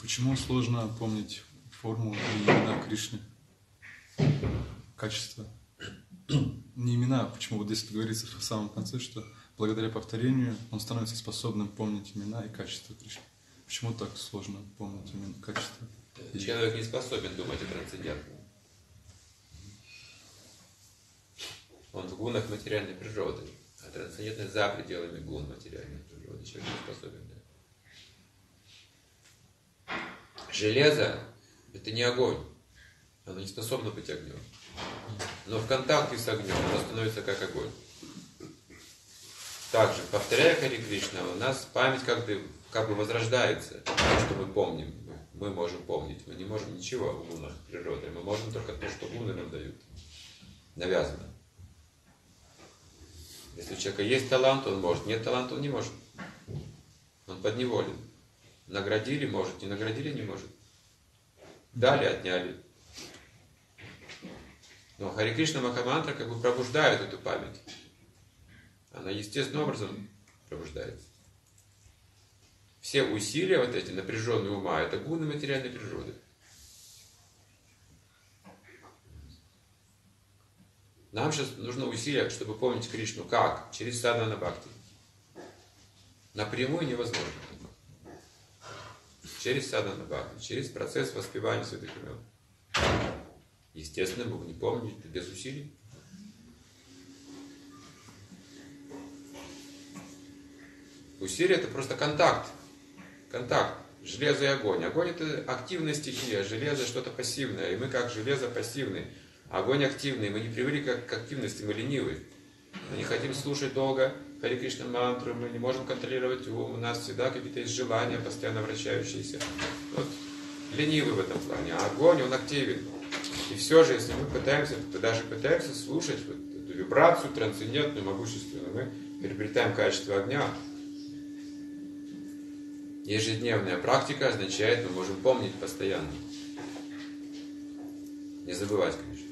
Почему сложно помнить форму и имена Кришны? Качество. Не имена, а почему вот здесь говорится в самом конце, что благодаря повторению он становится способным помнить имена и качества Кришны. Почему так сложно помнить именно качество? Человек не способен думать о трансцендентном. Он в гунах материальной природы, а трансцендентность за пределами гун материальной природы. Человек не способен. Да. Железо – это не огонь. Оно не способно быть огнем. Но в контакте с огнем оно становится как огонь. Также, повторяя Хари Кришна, у нас память как бы, как бы возрождается. То, что мы помним, мы можем помнить. Мы не можем ничего в гунах природы. Мы можем только то, что гуны нам дают. Навязано. Если у человека есть талант, он может. Нет таланта, он не может. Он подневолен. Наградили, может. Не наградили, не может. Дали, отняли. Но Хари Кришна Махамантра как бы пробуждает эту память. Она естественным образом пробуждается. Все усилия вот эти напряженные ума, это гуны материальной природы. Нам сейчас нужно усилия, чтобы помнить Кришну. Как? Через садхана бхакти. Напрямую невозможно. Через садхана бхакти, через процесс воспевания святых имен. Естественно, мы не помнить без усилий. Усилие это просто контакт. Контакт. Железо и огонь. Огонь это активная стихия, железо что-то пассивное. И мы как железо пассивные. Огонь активный, мы не привыкли к активности, мы ленивы. Мы не хотим слушать долго Хари Кришна мантру, мы не можем контролировать ум, у нас всегда какие-то есть желания, постоянно вращающиеся. Вот ленивы в этом плане. А огонь, он активен. И все же, если мы пытаемся, даже пытаемся слушать вот эту вибрацию трансцендентную, могущественную, мы приобретаем качество огня. Ежедневная практика означает, мы можем помнить постоянно. Не забывать, конечно.